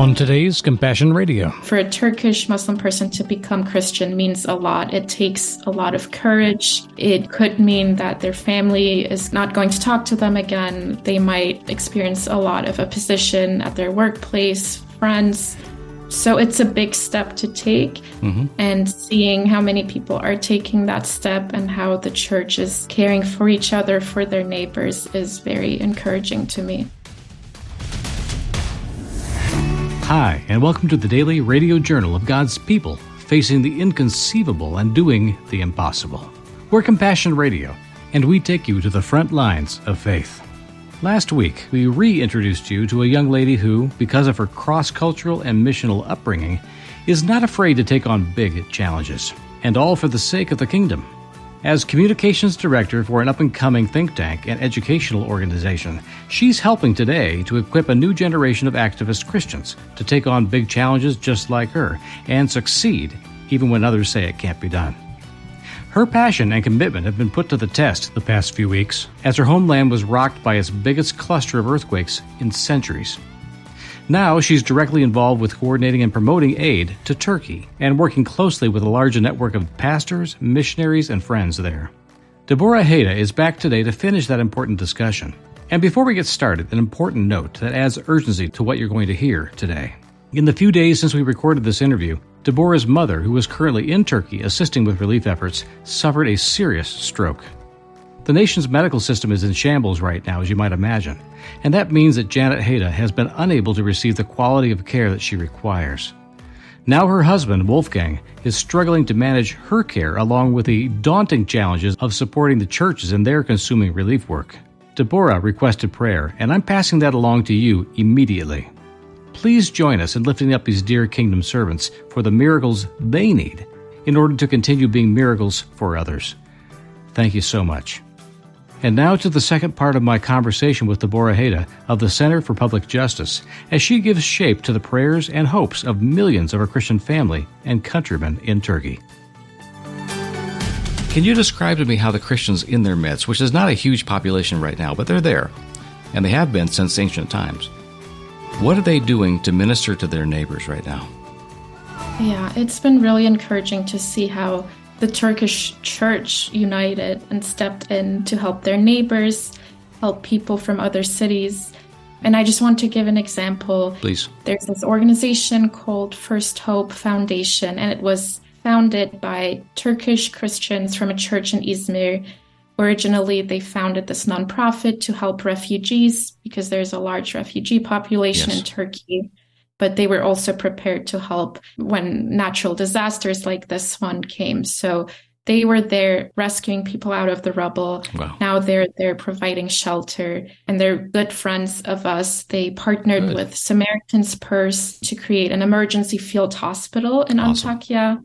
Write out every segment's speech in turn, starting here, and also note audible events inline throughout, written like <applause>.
On today's Compassion Radio. For a Turkish Muslim person to become Christian means a lot. It takes a lot of courage. It could mean that their family is not going to talk to them again. They might experience a lot of opposition at their workplace, friends. So it's a big step to take. Mm-hmm. And seeing how many people are taking that step and how the church is caring for each other, for their neighbors, is very encouraging to me. Hi, and welcome to the daily radio journal of God's people facing the inconceivable and doing the impossible. We're Compassion Radio, and we take you to the front lines of faith. Last week, we reintroduced you to a young lady who, because of her cross cultural and missional upbringing, is not afraid to take on big challenges, and all for the sake of the kingdom. As communications director for an up and coming think tank and educational organization, she's helping today to equip a new generation of activist Christians to take on big challenges just like her and succeed even when others say it can't be done. Her passion and commitment have been put to the test the past few weeks as her homeland was rocked by its biggest cluster of earthquakes in centuries. Now she's directly involved with coordinating and promoting aid to Turkey and working closely with a large network of pastors, missionaries, and friends there. Debora Haede is back today to finish that important discussion. And before we get started, an important note that adds urgency to what you're going to hear today. In the few days since we recorded this interview, Debora's mother, who is currently in Turkey assisting with relief efforts, suffered a serious stroke. The nation's medical system is in shambles right now, as you might imagine, and that means that Janet Haede has been unable to receive the quality of care that she requires. Now her husband, Wolfgang, is struggling to manage her care along with the daunting challenges of supporting the churches in their consuming relief work. Debora requested prayer, and I'm passing that along to you immediately. Please join us in lifting up these dear kingdom servants for the miracles they need in order to continue being miracles for others. Thank you so much. And now to the second part of my conversation with Debora Haede of the Center for Public Justice, as she gives shape to the prayers and hopes of millions of her Christian family and countrymen in Turkey. Can you describe to me how the Christians in their midst, which is not a huge population right now, but they're there, and they have been since ancient times, what are they doing to minister to their neighbors right now? Yeah, it's been really encouraging to see how the Turkish church united and stepped in to help their neighbors, help people from other cities. And I just want to give an example. Please. There's this organization called First Hope Foundation, and it was founded by Turkish Christians from a church in Izmir. Originally, they founded this nonprofit to help refugees because there's a large refugee population yes. in Turkey but they were also prepared to help when natural disasters like this one came. So they were there rescuing people out of the rubble. Wow. Now they're they're providing shelter and they're good friends of us. They partnered good. with Samaritan's Purse to create an emergency field hospital in awesome. Antakya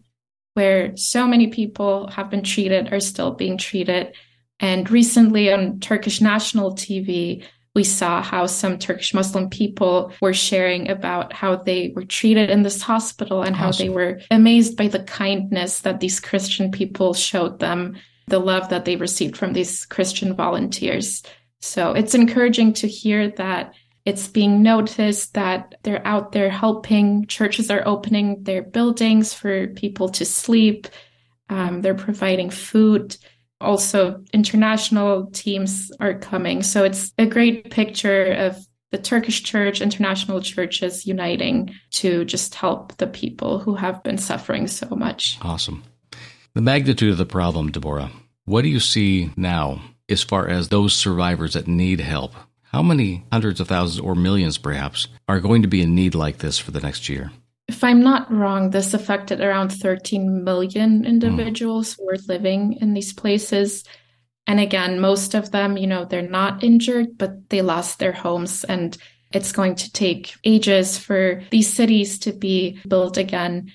where so many people have been treated are still being treated. And recently on Turkish national TV, we saw how some Turkish Muslim people were sharing about how they were treated in this hospital and how they were amazed by the kindness that these Christian people showed them, the love that they received from these Christian volunteers. So it's encouraging to hear that it's being noticed that they're out there helping. Churches are opening their buildings for people to sleep. Um, they're providing food also international teams are coming. So it's a great picture of the Turkish church, international churches uniting to just help the people who have been suffering so much. Awesome. The magnitude of the problem, Debora, what do you see now as far as those survivors that need help? How many hundreds of thousands or millions, perhaps, are going to be in need like this for the next year? If I'm not wrong, this affected around 13 million individuals mm. who were living in these places. And again, most of them, you know, they're not injured, but they lost their homes. And it's going to take ages for these cities to be built again.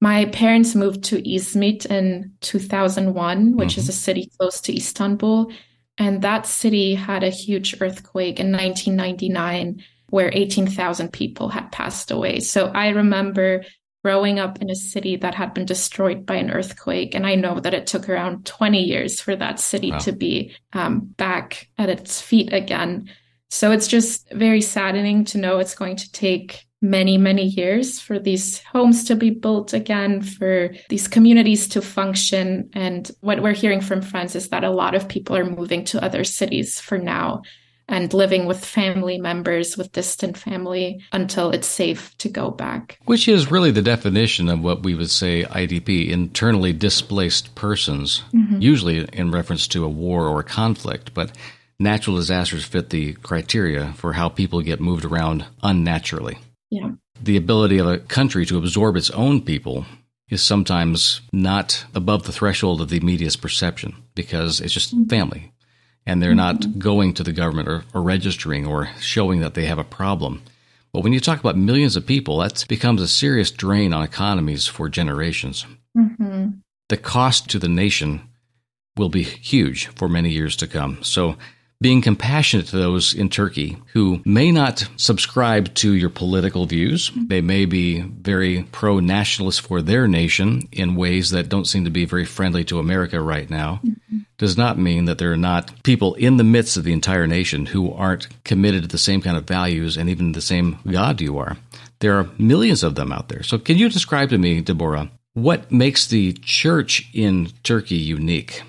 My parents moved to Izmit in 2001, which mm-hmm. is a city close to Istanbul. And that city had a huge earthquake in 1999 where 18,000 people had passed away. So I remember growing up in a city that had been destroyed by an earthquake. And I know that it took around 20 years for that city wow. to be um, back at its feet again. So it's just very saddening to know it's going to take many, many years for these homes to be built again, for these communities to function. And what we're hearing from friends is that a lot of people are moving to other cities for now and living with family members, with distant family until it's safe to go back. Which is really the definition of what we would say IDP, internally displaced persons, mm-hmm. usually in reference to a war or a conflict. But natural disasters fit the criteria for how people get moved around unnaturally. Yeah. The ability of a country to absorb its own people is sometimes not above the threshold of the media's perception because it's just mm-hmm. family and they're mm-hmm. not going to the government or, or, registering or showing that they have a problem. But when you talk about millions of people, that becomes a serious drain on economies for generations. Mm-hmm. The cost to the nation will be huge for many years to come. So being compassionate to those in Turkey who may not subscribe to your political views. They may be very pro nationalist for their nation in ways that don't seem to be very friendly to America right now. Mm-hmm. Does not mean that there are not people in the midst of the entire nation who aren't committed to the same kind of values and even the same God you are. There are millions of them out there. So, can you describe to me, Debora, what makes the church in Turkey unique?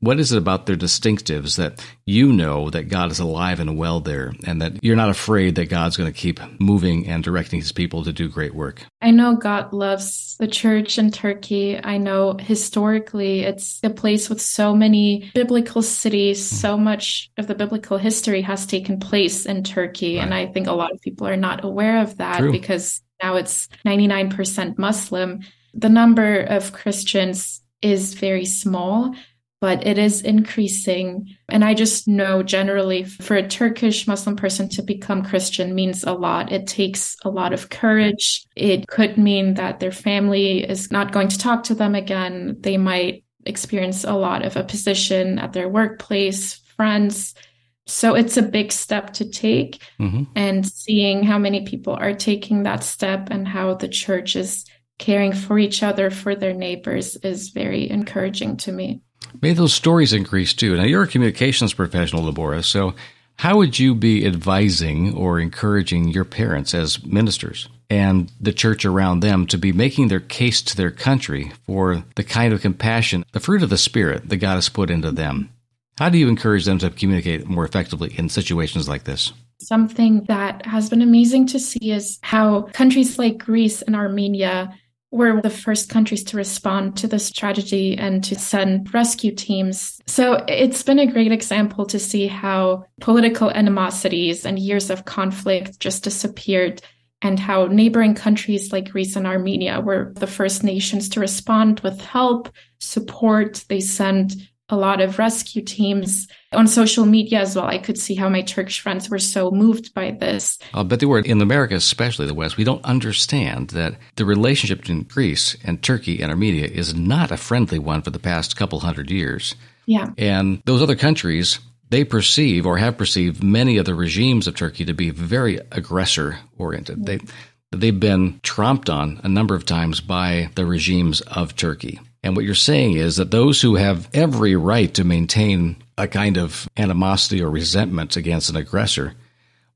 What is it about their distinctives that you know that God is alive and well there and that you're not afraid that God's going to keep moving and directing his people to do great work? I know God loves the church in Turkey. I know historically it's a place with so many biblical cities. Mm-hmm. So much of the biblical history has taken place in Turkey. Right. And I think a lot of people are not aware of that True. because now it's 99% Muslim. The number of Christians is very small but it is increasing. And I just know generally for a Turkish Muslim person to become Christian means a lot. It takes a lot of courage. It could mean that their family is not going to talk to them again. They might experience a lot of opposition at their workplace, friends. So it's a big step to take. Mm-hmm. And seeing how many people are taking that step and how the church is caring for each other, for their neighbors, is very encouraging to me. May those stories increase too. Now, you're a communications professional, Debora, so how would you be advising or encouraging your parents as ministers and the church around them to be making their case to their country for the kind of compassion, the fruit of the Spirit that God has put into them? How do you encourage them to communicate more effectively in situations like this? Something that has been amazing to see is how countries like Greece and Armenia were the first countries to respond to this tragedy and to send rescue teams. So it's been a great example to see how political animosities and years of conflict just disappeared and how neighboring countries like Greece and Armenia were the first nations to respond with help, support. They sent a lot of rescue teams on social media as well. I could see how my Turkish friends were so moved by this. I'll bet they were. In America, especially the West, we don't understand that the relationship between Greece and Turkey and Armenia is not a friendly one for the past couple hundred years. Yeah. And those other countries, they perceive or have perceived many of the regimes of Turkey to be very aggressor oriented. They they've been tromped on a number of times by the regimes of Turkey. And what you're saying is that those who have every right to maintain a kind of animosity or resentment against an aggressor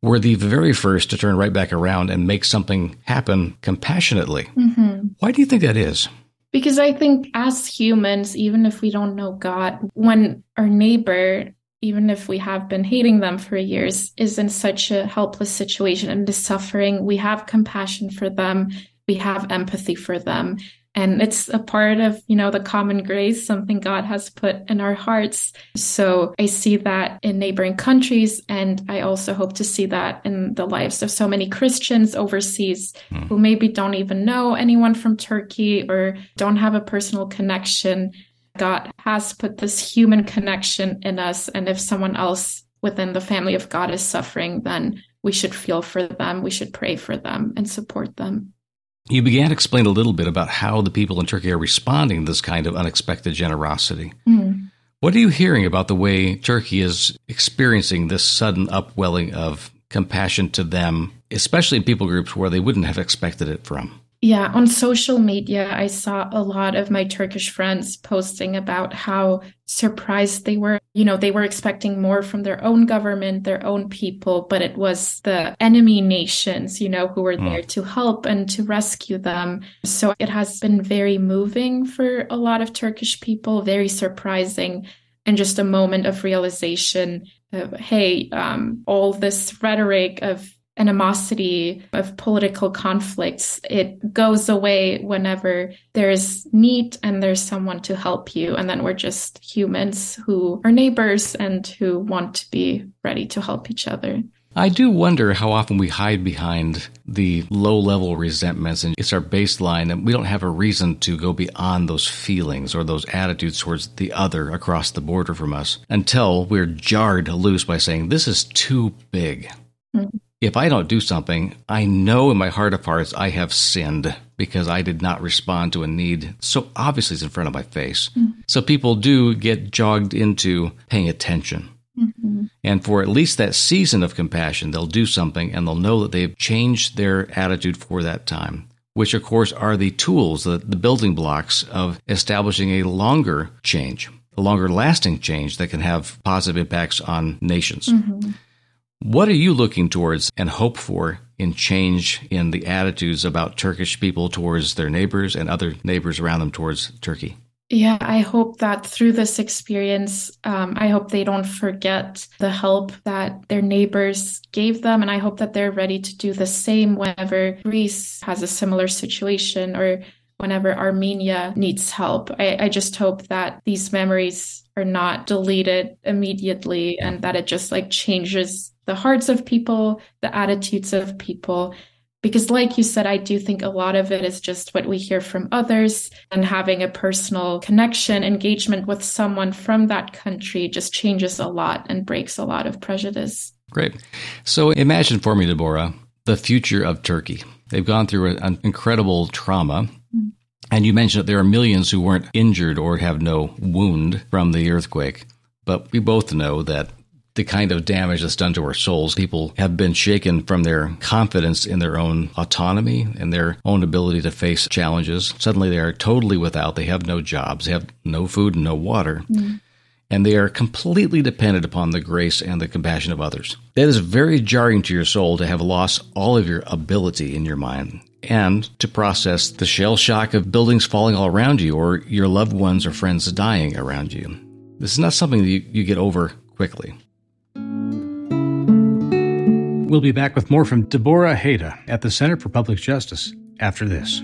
were the very first to turn right back around and make something happen compassionately. Mm-hmm. Why do you think that is? Because I think as humans, even if we don't know God, when our neighbor, even if we have been hating them for years, is in such a helpless situation and is suffering, we have compassion for them, we have empathy for them and it's a part of you know the common grace something god has put in our hearts. So i see that in neighboring countries and i also hope to see that in the lives of so many christians overseas mm. who maybe don't even know anyone from turkey or don't have a personal connection. God has put this human connection in us and if someone else within the family of god is suffering then we should feel for them we should pray for them and support them you began to explain a little bit about how the people in Turkey are responding to this kind of unexpected generosity. Mm. What are you hearing about the way Turkey is experiencing this sudden upwelling of compassion to them, especially in people groups where they wouldn't have expected it from? Yeah, on social media, I saw a lot of my Turkish friends posting about how surprised they were. You know, they were expecting more from their own government, their own people, but it was the enemy nations, you know, who were mm. there to help and to rescue them. So it has been very moving for a lot of Turkish people, very surprising, and just a moment of realization of, hey, um, all this rhetoric of animosity of political conflicts it goes away whenever there's need and there's someone to help you. And then we're just humans who are neighbors and who want to be ready to help each other. I do wonder how often we hide behind the low level resentments and it's our baseline and we don't have a reason to go beyond those feelings or those attitudes towards the other across the border from us until we're jarred loose by saying, This is too big. Mm-hmm if I don't do something, I know in my heart of hearts I have sinned because I did not respond to a need so obviously it's in front of my face. Mm-hmm. So people do get jogged into paying attention. Mm-hmm. And for at least that season of compassion, they'll do something and they'll know that they've changed their attitude for that time, which of course are the tools, the, the building blocks of establishing a longer change, a longer lasting change that can have positive impacts on nations. Mm-hmm. What are you looking towards and hope for in change in the attitudes about Turkish people towards their neighbors and other neighbors around them towards Turkey? Yeah, I hope that through this experience, um, I hope they don't forget the help that their neighbors gave them. And I hope that they're ready to do the same whenever Greece has a similar situation or whenever Armenia needs help. I, I just hope that these memories are not deleted immediately and that it just like changes the hearts of people, the attitudes of people. Because, like you said, I do think a lot of it is just what we hear from others and having a personal connection, engagement with someone from that country just changes a lot and breaks a lot of prejudice. Great. So, imagine for me, Debora, the future of Turkey. They've gone through an incredible trauma. Mm-hmm. And you mentioned that there are millions who weren't injured or have no wound from the earthquake. But we both know that the kind of damage that's done to our souls. People have been shaken from their confidence in their own autonomy and their own ability to face challenges. Suddenly they are totally without. They have no jobs, they have no food and no water. Mm. And they are completely dependent upon the grace and the compassion of others. That is very jarring to your soul to have lost all of your ability in your mind and to process the shell shock of buildings falling all around you or your loved ones or friends dying around you. This is not something that you, you get over quickly. We'll be back with more from Debora Haede at the Center for Public Justice after this.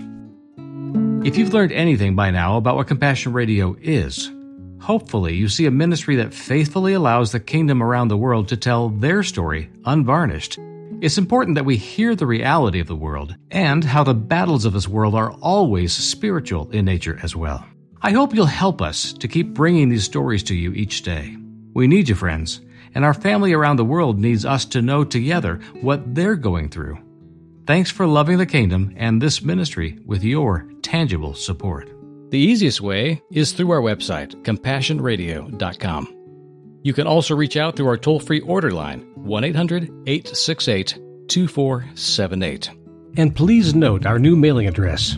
If you've learned anything by now about what Compassion Radio is, hopefully you see a ministry that faithfully allows the kingdom around the world to tell their story unvarnished. It's important that we hear the reality of the world and how the battles of this world are always spiritual in nature as well. I hope you'll help us to keep bringing these stories to you each day. We need you, friends and our family around the world needs us to know together what they're going through. Thanks for loving the kingdom and this ministry with your tangible support. The easiest way is through our website, compassionradio.com. You can also reach out through our toll free order line, 1 800 868 2478. And please note our new mailing address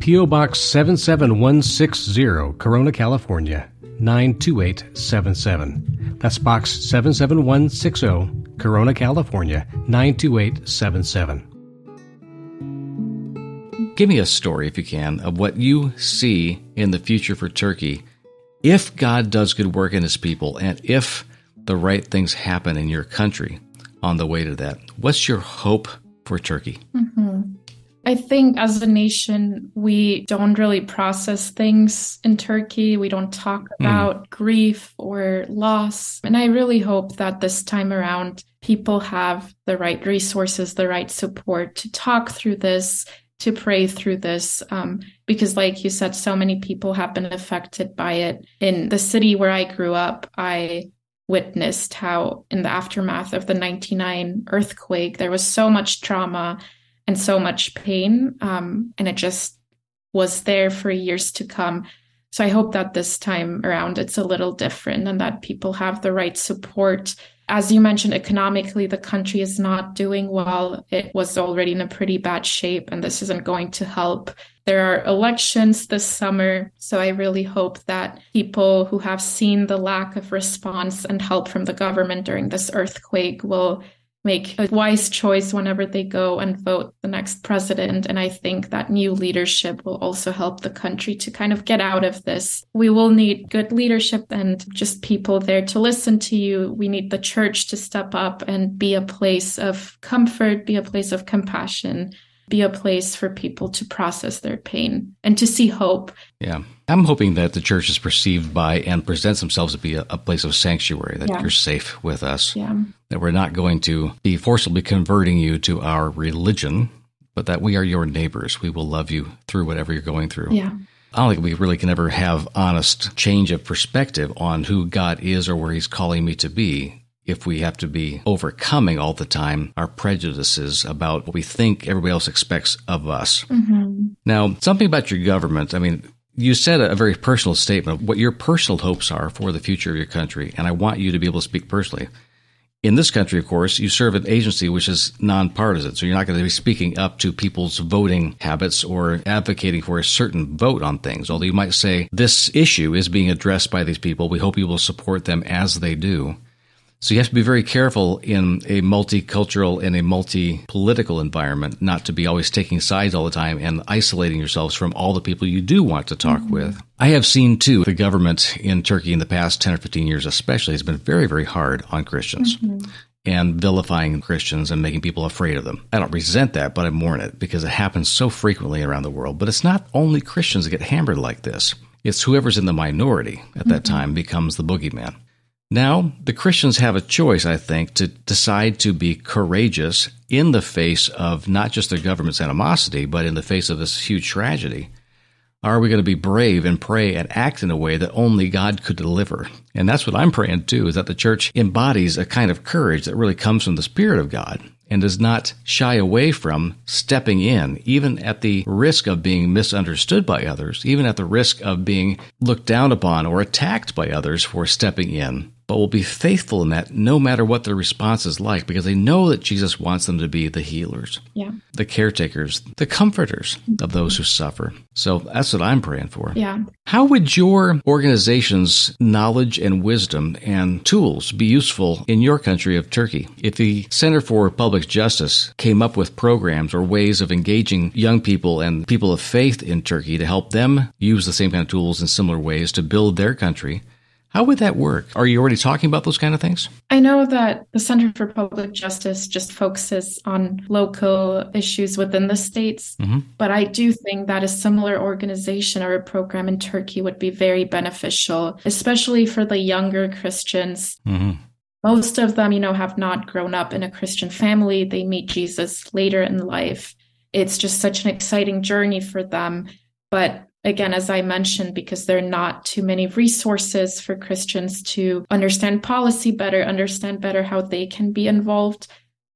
P.O. Box 77160, Corona, California 92877. That's Box 77160, Corona, California 92877. Give me a story, if you can, of what you see in the future for Turkey if God does good work in his people and if the right things happen in your country on the way to that. What's your hope for Turkey? Mm-hmm. I think as a nation, we don't really process things in Turkey. We don't talk hmm. about mm. grief or loss. And I really hope that this time around, people have the right resources, the right support to talk through this, to pray through this. Um, because, like you said, so many people have been affected by it. In the city where I grew up, I witnessed how, in the aftermath of the 99 earthquake, there was so much trauma and so much pain. Um, and it just was there for years to come. So I hope that this time around it's a little different and that people have the right support as you mentioned, economically, the country is not doing well. It was already in a pretty bad shape, and this isn't going to help. There are elections this summer, so I really hope that people who have seen the lack of response and help from the government during this earthquake will make a wise choice whenever they go and vote the next president. And I think that new leadership will also help the country to kind of get out of this. We will need good leadership and just people there to listen to you. We need the church to step up and be a place of comfort, be a place of compassion be a place for people to process their pain and to see hope. Yeah. I'm hoping that the church is perceived by and presents themselves to be a, a place of sanctuary, that yeah. you're safe with us, yeah. that we're not going to be forcibly converting you to our religion, but that we are your neighbors. We will love you through whatever you're going through. Yeah. I don't think we really can ever have honest change of perspective on who God is or where He's calling me to be if we have to be overcoming all the time our prejudices about what we think everybody else expects of us. Mm-hmm. Now, something about your government, I mean, you said a very personal statement of what your personal hopes are for the future of your country, and I want you to be able to speak personally. In this country, of course, you serve an agency which is nonpartisan, so you're not going to be speaking up to people's voting habits or advocating for a certain vote on things. Although you might say, this issue is being addressed by these people. We hope you will support them as they do. So you have to be very careful in a multicultural and a multi-political environment not to be always taking sides all the time and isolating yourselves from all the people you do want to talk mm-hmm. with. I have seen too the government in Turkey in the past 10 or 15 years especially has been very very hard on Christians. Mm-hmm and vilifying Christians and making people afraid of them. I don't resent that, but I mourn it because it happens so frequently around the world. But it's not only Christians that get hammered like this. It's whoever's in the minority at that mm-hmm. time becomes the boogeyman. Now, the Christians have a choice, I think, to decide to be courageous in the face of not just their government's animosity, but in the face of this huge tragedy. Are we going to be brave and pray and act in a way that only God could deliver? And that's what I'm praying too, is that the church embodies a kind of courage that really comes from the Spirit of God and does not shy away from stepping in, even at the risk of being misunderstood by others, even at the risk of being looked down upon or attacked by others for stepping in but will be faithful in that no matter what their response is like because they know that Jesus wants them to be the healers, yeah. the caretakers, the comforters of those who suffer. So that's what I'm praying for. Yeah. How would your organization's knowledge and wisdom and tools be useful in your country of Turkey? If the Center for Public Justice came up with programs or ways of engaging young people and people of faith in Turkey to help them use the same kind of tools in similar ways to build their country, how would that work? Are you already talking about those kind of things? I know that the Center for Public Justice just focuses on local issues within the states, mm-hmm. but I do think that a similar organization or a program in Turkey would be very beneficial, especially for the younger Christians. Mm-hmm. Most of them, you know, have not grown up in a Christian family. They meet Jesus later in life. It's just such an exciting journey for them. But again, as I mentioned, because there are not too many resources for Christians to understand policy better, understand better how they can be involved.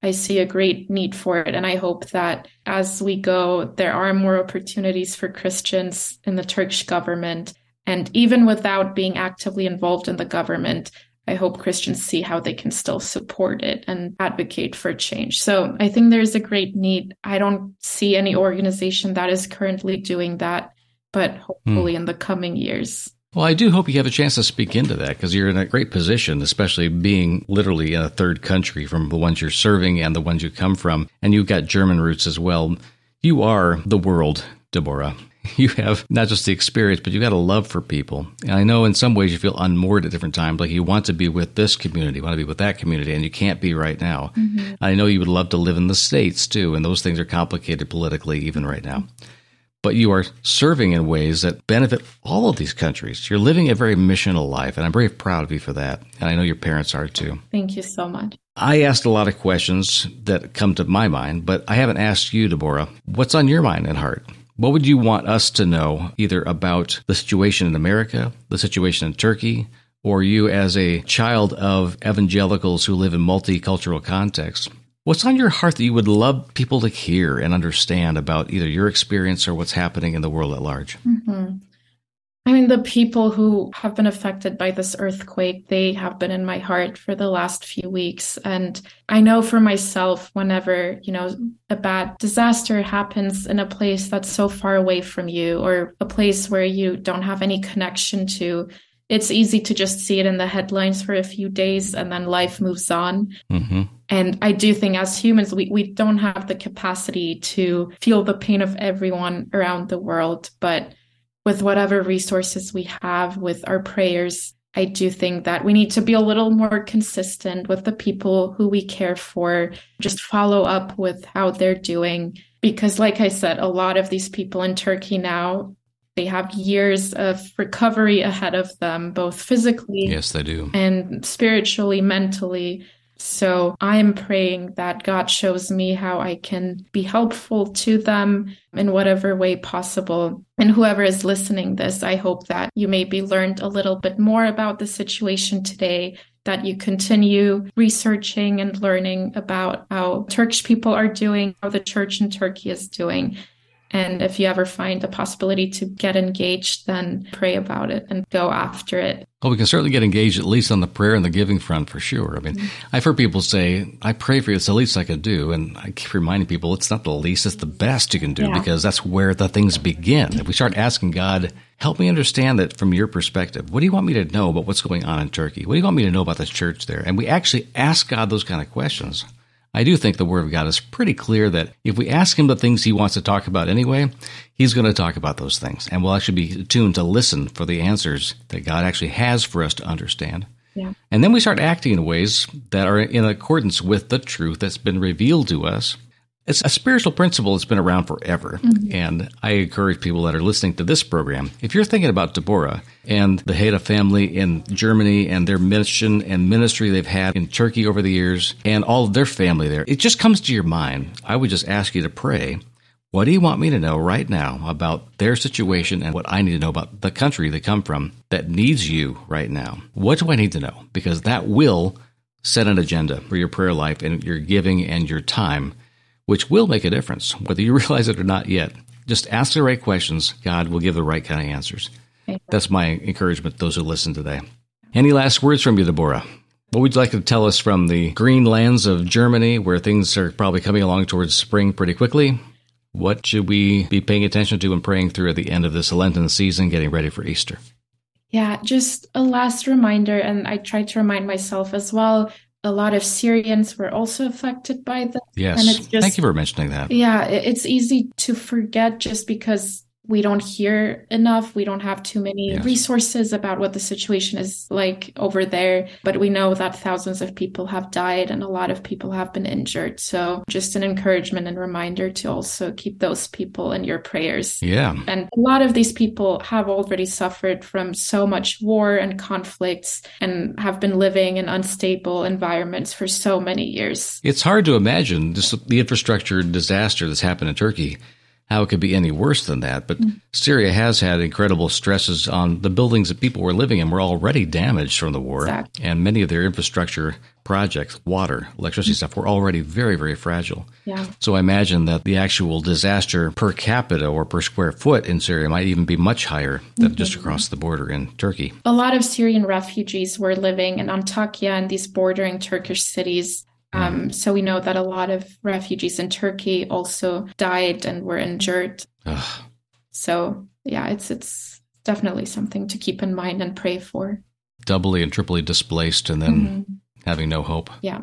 I see a great need for it. And I hope that as we go, there are more opportunities for Christians in the Turkish government. And even without being actively involved in the government, I hope Christians see how they can still support it and advocate for change. So I think there's a great need. I don't see any organization that is currently doing that but hopefully mm. in the coming years. Well, I do hope you have a chance to speak into that because you're in a great position, especially being literally in a third country from the ones you're serving and the ones you come from. And you've got German roots as well. You are the world, Debora. <laughs> You have not just the experience, but you've got a love for people. And I know in some ways you feel unmoored at different times. Like you want to be with this community, want to be with that community, and you can't be right now. Mm-hmm. I know you would love to live in the States too, and those things are complicated politically even right now but you are serving in ways that benefit all of these countries. You're living a very missional life, and I'm very proud of you for that. And I know your parents are too. Thank you so much. I asked a lot of questions that come to my mind, but I haven't asked you, Debora, what's on your mind and heart? What would you want us to know either about the situation in America, the situation in Turkey, or you as a child of evangelicals who live in multicultural contexts? What's on your heart that you would love people to hear and understand about either your experience or what's happening in the world at large? Mm-hmm. I mean, the people who have been affected by this earthquake, they have been in my heart for the last few weeks. And I know for myself, whenever, you know, a bad disaster happens in a place that's so far away from you or a place where you don't have any connection to, it's easy to just see it in the headlines for a few days and then life moves on. Mm-hmm. And I do think as humans, we, we don't have the capacity to feel the pain of everyone around the world. But with whatever resources we have with our prayers, I do think that we need to be a little more consistent with the people who we care for, just follow up with how they're doing. Because, like I said, a lot of these people in Turkey now, they have years of recovery ahead of them, both physically. Yes, they do. And spiritually, mentally. So I'm praying that God shows me how I can be helpful to them in whatever way possible. And whoever is listening this, I hope that you maybe learned a little bit more about the situation today, that you continue researching and learning about how Turkish people are doing, how the church in Turkey is doing, and if you ever find a possibility to get engaged, then pray about it and go after it. Well, we can certainly get engaged at least on the prayer and the giving front for sure. I mean, mm-hmm. I've heard people say, I pray for you, it's the least I could do. And I keep reminding people it's not the least, it's the best you can do yeah. because that's where the things begin. If we start asking God, help me understand that from your perspective, what do you want me to know about what's going on in Turkey? What do you want me to know about the church there? And we actually ask God those kind of questions. I do think the Word of God is pretty clear that if we ask Him the things He wants to talk about anyway, He's going to talk about those things. And we'll actually be tuned to listen for the answers that God actually has for us to understand. Yeah. And then we start acting in ways that are in accordance with the truth that's been revealed to us it's a spiritual principle that's been around forever. Mm-hmm. And I encourage people that are listening to this program, if you're thinking about Debora and the Haede family in Germany and their mission and ministry they've had in Turkey over the years and all of their family there, it just comes to your mind. I would just ask you to pray. What do you want me to know right now about their situation and what I need to know about the country they come from that needs you right now? What do I need to know? Because that will set an agenda for your prayer life and your giving and your time which will make a difference, whether you <laughs> realize it or not yet. Just ask the right questions. God will give the right kind of answers. That's my encouragement to those who listen today. Any last words from you, Debora? What would you like to tell us from the green lands of Germany, where things are probably coming along towards spring pretty quickly? What should we be paying attention to and praying through at the end of this Lenten season, getting ready for Easter? Yeah, just a last reminder, and I try to remind myself as well a lot of Syrians were also affected by this. Yes. And it's just, Thank you for mentioning that. Yeah, it's easy to forget just because we don't hear enough. We don't have too many yes. resources about what the situation is like over there. But we know that thousands of people have died and a lot of people have been injured. So just an encouragement and reminder to also keep those people in your prayers. Yeah. And a lot of these people have already suffered from so much war and conflicts and have been living in unstable environments for so many years. It's hard to imagine just the infrastructure disaster that's happened in Turkey how it could be any worse than that. But mm. Syria has had incredible stresses on the buildings that people were living in were already damaged from the war. Exactly. And many of their infrastructure projects, water, electricity mm. stuff, were already very, very fragile. Yeah. So I imagine that the actual disaster per capita or per square foot in Syria might even be much higher than mm-hmm. just across the border in Turkey. A lot of Syrian refugees were living in Antakya and these bordering Turkish cities um, so we know that a lot of refugees in Turkey also died and were injured. Ugh. So yeah, it's it's definitely something to keep in mind and pray for. Doubly and triply displaced, and then mm-hmm. having no hope. Yeah,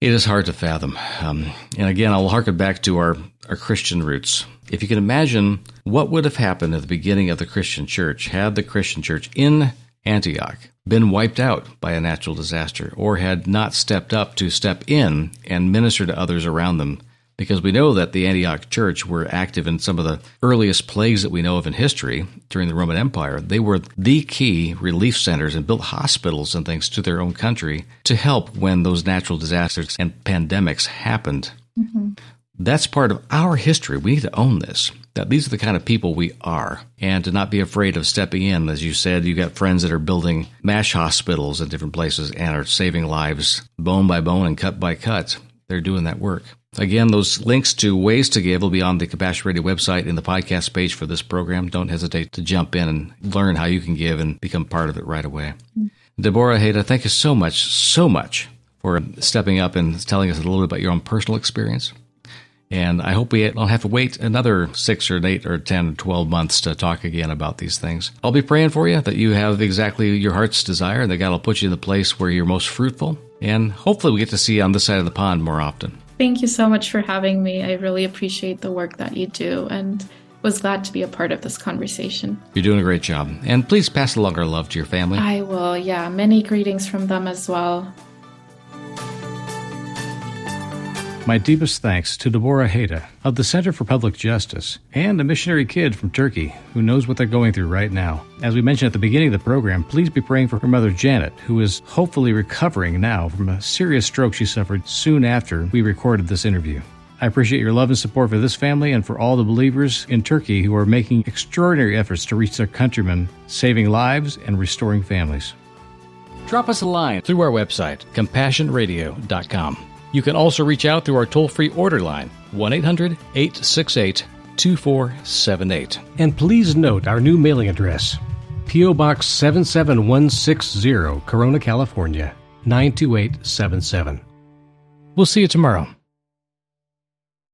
it is hard to fathom. Um, and again, I'll harken back to our our Christian roots. If you can imagine what would have happened at the beginning of the Christian church had the Christian church in Antioch been wiped out by a natural disaster or had not stepped up to step in and minister to others around them. Because we know that the Antioch church were active in some of the earliest plagues that we know of in history during the Roman Empire. They were the key relief centers and built hospitals and things to their own country to help when those natural disasters and pandemics happened. Mm-hmm. That's part of our history. We need to own this. That these are the kind of people we are, and to not be afraid of stepping in. As you said, you got friends that are building MASH hospitals in different places and are saving lives bone by bone and cut by cut. They're doing that work. Again, those links to ways to give will be on the Compassion Radio website in the podcast page for this program. Don't hesitate to jump in and learn how you can give and become part of it right away. Debora Haede, thank you so much, so much for stepping up and telling us a little bit about your own personal experience. And I hope we don't have to wait another six or eight or 10 or 12 months to talk again about these things. I'll be praying for you that you have exactly your heart's desire and that God will put you in the place where you're most fruitful. And hopefully we get to see you on this side of the pond more often. Thank you so much for having me. I really appreciate the work that you do and was glad to be a part of this conversation. You're doing a great job. And please pass along our love to your family. I will, yeah. Many greetings from them as well. My deepest thanks to Debora Haede of the Center for Public Justice and a missionary kid from Turkey who knows what they're going through right now. As we mentioned at the beginning of the program, please be praying for her mother Janet, who is hopefully recovering now from a serious stroke she suffered soon after we recorded this interview. I appreciate your love and support for this family and for all the believers in Turkey who are making extraordinary efforts to reach their countrymen, saving lives and restoring families. Drop us a line through our website, compassionradio.com. You can also reach out through our toll free order line, 1 800 868 2478. And please note our new mailing address P.O. Box 77160, Corona, California 92877. We'll see you tomorrow.